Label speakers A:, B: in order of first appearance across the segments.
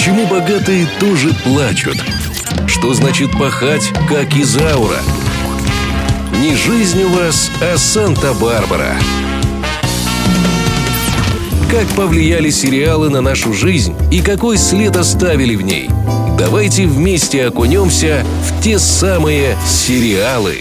A: Почему богатые тоже плачут? Что значит пахать, как Изаура? Не жизнь у вас, а Санта-Барбара. Как повлияли сериалы на нашу жизнь и какой след оставили в ней? Давайте вместе окунемся в те самые сериалы.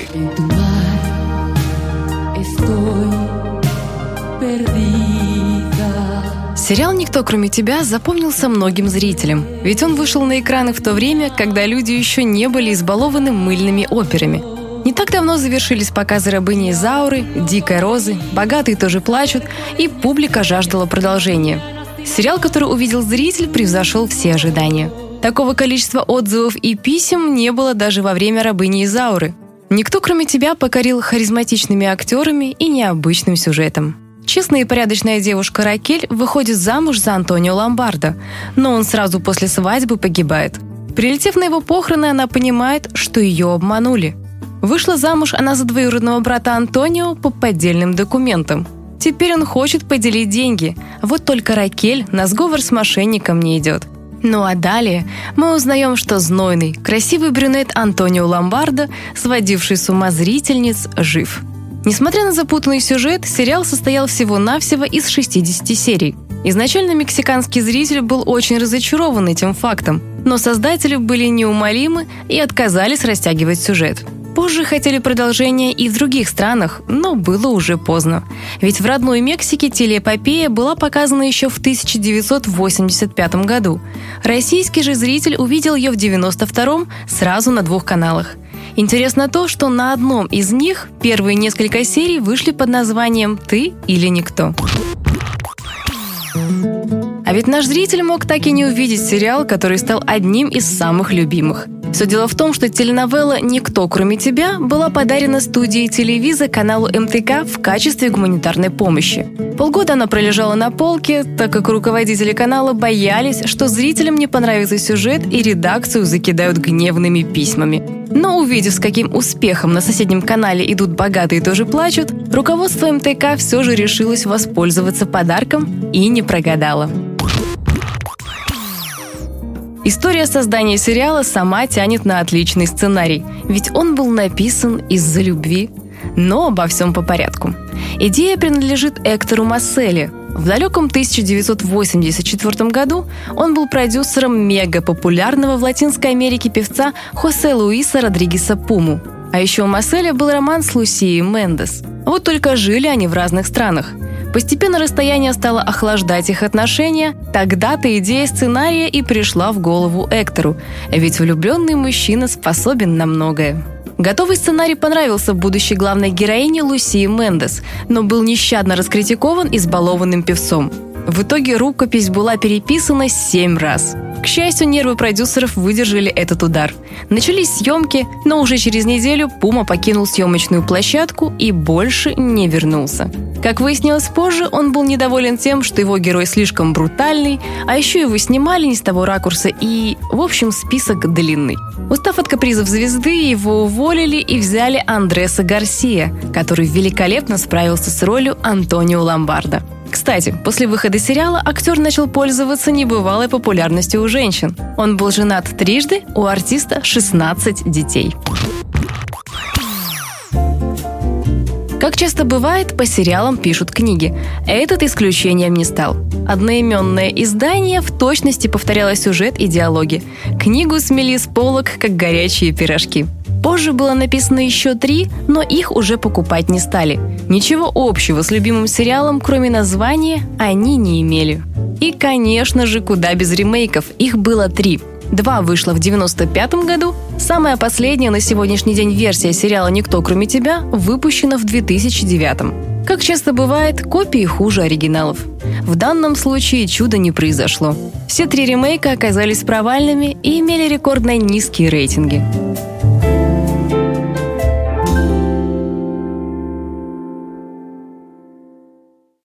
B: Сериал «Никто, кроме тебя» запомнился многим зрителям, ведь он вышел на экраны в то время, когда люди еще не были избалованы мыльными операми. Не так давно завершились показы «Рабыни Изауры», «Дикой розы», «Богатые тоже плачут», и публика жаждала продолжения. Сериал, который увидел зритель, превзошел все ожидания. Такого количества отзывов и писем не было даже во время «Рабыни Изауры». Никто, кроме тебя, покорил харизматичными актерами и необычным сюжетом. Честная и порядочная девушка Ракель выходит замуж за Антонио Ломбардо, но он сразу после свадьбы погибает. Прилетев на его похороны, она понимает, что ее обманули. Вышла замуж она за двоюродного брата Антонио по поддельным документам. Теперь он хочет поделить деньги, вот только Ракель на сговор с мошенником не идет. Ну а далее мы узнаем, что знойный, красивый брюнет Антонио Ломбардо, сводивший с ума зрительниц, жив – Несмотря на запутанный сюжет, сериал состоял всего-навсего из 60 серий. Изначально мексиканский зритель был очень разочарован этим фактом, но создатели были неумолимы и отказались растягивать сюжет. Позже хотели продолжения и в других странах, но было уже поздно. Ведь в родной Мексике телеэпопея была показана еще в 1985 году. Российский же зритель увидел ее в 92-м сразу на двух каналах – Интересно то, что на одном из них первые несколько серий вышли под названием «Ты или никто». А ведь наш зритель мог так и не увидеть сериал, который стал одним из самых любимых. Все дело в том, что теленовелла «Никто, кроме тебя» была подарена студией телевиза каналу МТК в качестве гуманитарной помощи. Полгода она пролежала на полке, так как руководители канала боялись, что зрителям не понравится сюжет и редакцию закидают гневными письмами. Но увидев, с каким успехом на соседнем канале идут богатые тоже плачут, руководство МТК все же решилось воспользоваться подарком и не прогадало. История создания сериала сама тянет на отличный сценарий, ведь он был написан из-за любви. Но обо всем по порядку. Идея принадлежит Эктору Масселе. В далеком 1984 году он был продюсером мега-популярного в Латинской Америке певца Хосе Луиса Родригеса Пуму. А еще у Масселя был роман с Лусией Мендес. Вот только жили они в разных странах – Постепенно расстояние стало охлаждать их отношения. Тогда-то идея сценария и пришла в голову Эктору, ведь влюбленный мужчина способен на многое. Готовый сценарий понравился будущей главной героине Лусии Мендес, но был нещадно раскритикован избалованным певцом. В итоге рукопись была переписана семь раз. К счастью, нервы продюсеров выдержали этот удар. Начались съемки, но уже через неделю Пума покинул съемочную площадку и больше не вернулся. Как выяснилось позже, он был недоволен тем, что его герой слишком брутальный, а еще его снимали не с того ракурса и, в общем, список длинный. Устав от капризов звезды, его уволили и взяли Андреса Гарсия, который великолепно справился с ролью Антонио Ломбарда. Кстати, после выхода сериала актер начал пользоваться небывалой популярностью у женщин. Он был женат трижды, у артиста 16 детей. Как часто бывает, по сериалам пишут книги. Этот исключением не стал. Одноименное издание в точности повторяло сюжет и диалоги. Книгу смели с полок, как горячие пирожки. Позже было написано еще три, но их уже покупать не стали. Ничего общего с любимым сериалом, кроме названия, они не имели. И, конечно же, куда без ремейков. Их было три. Два вышло в 95 году, самая последняя на сегодняшний день версия сериала «Никто, кроме тебя» выпущена в 2009. Как часто бывает, копии хуже оригиналов. В данном случае чуда не произошло. Все три ремейка оказались провальными и имели рекордно низкие рейтинги.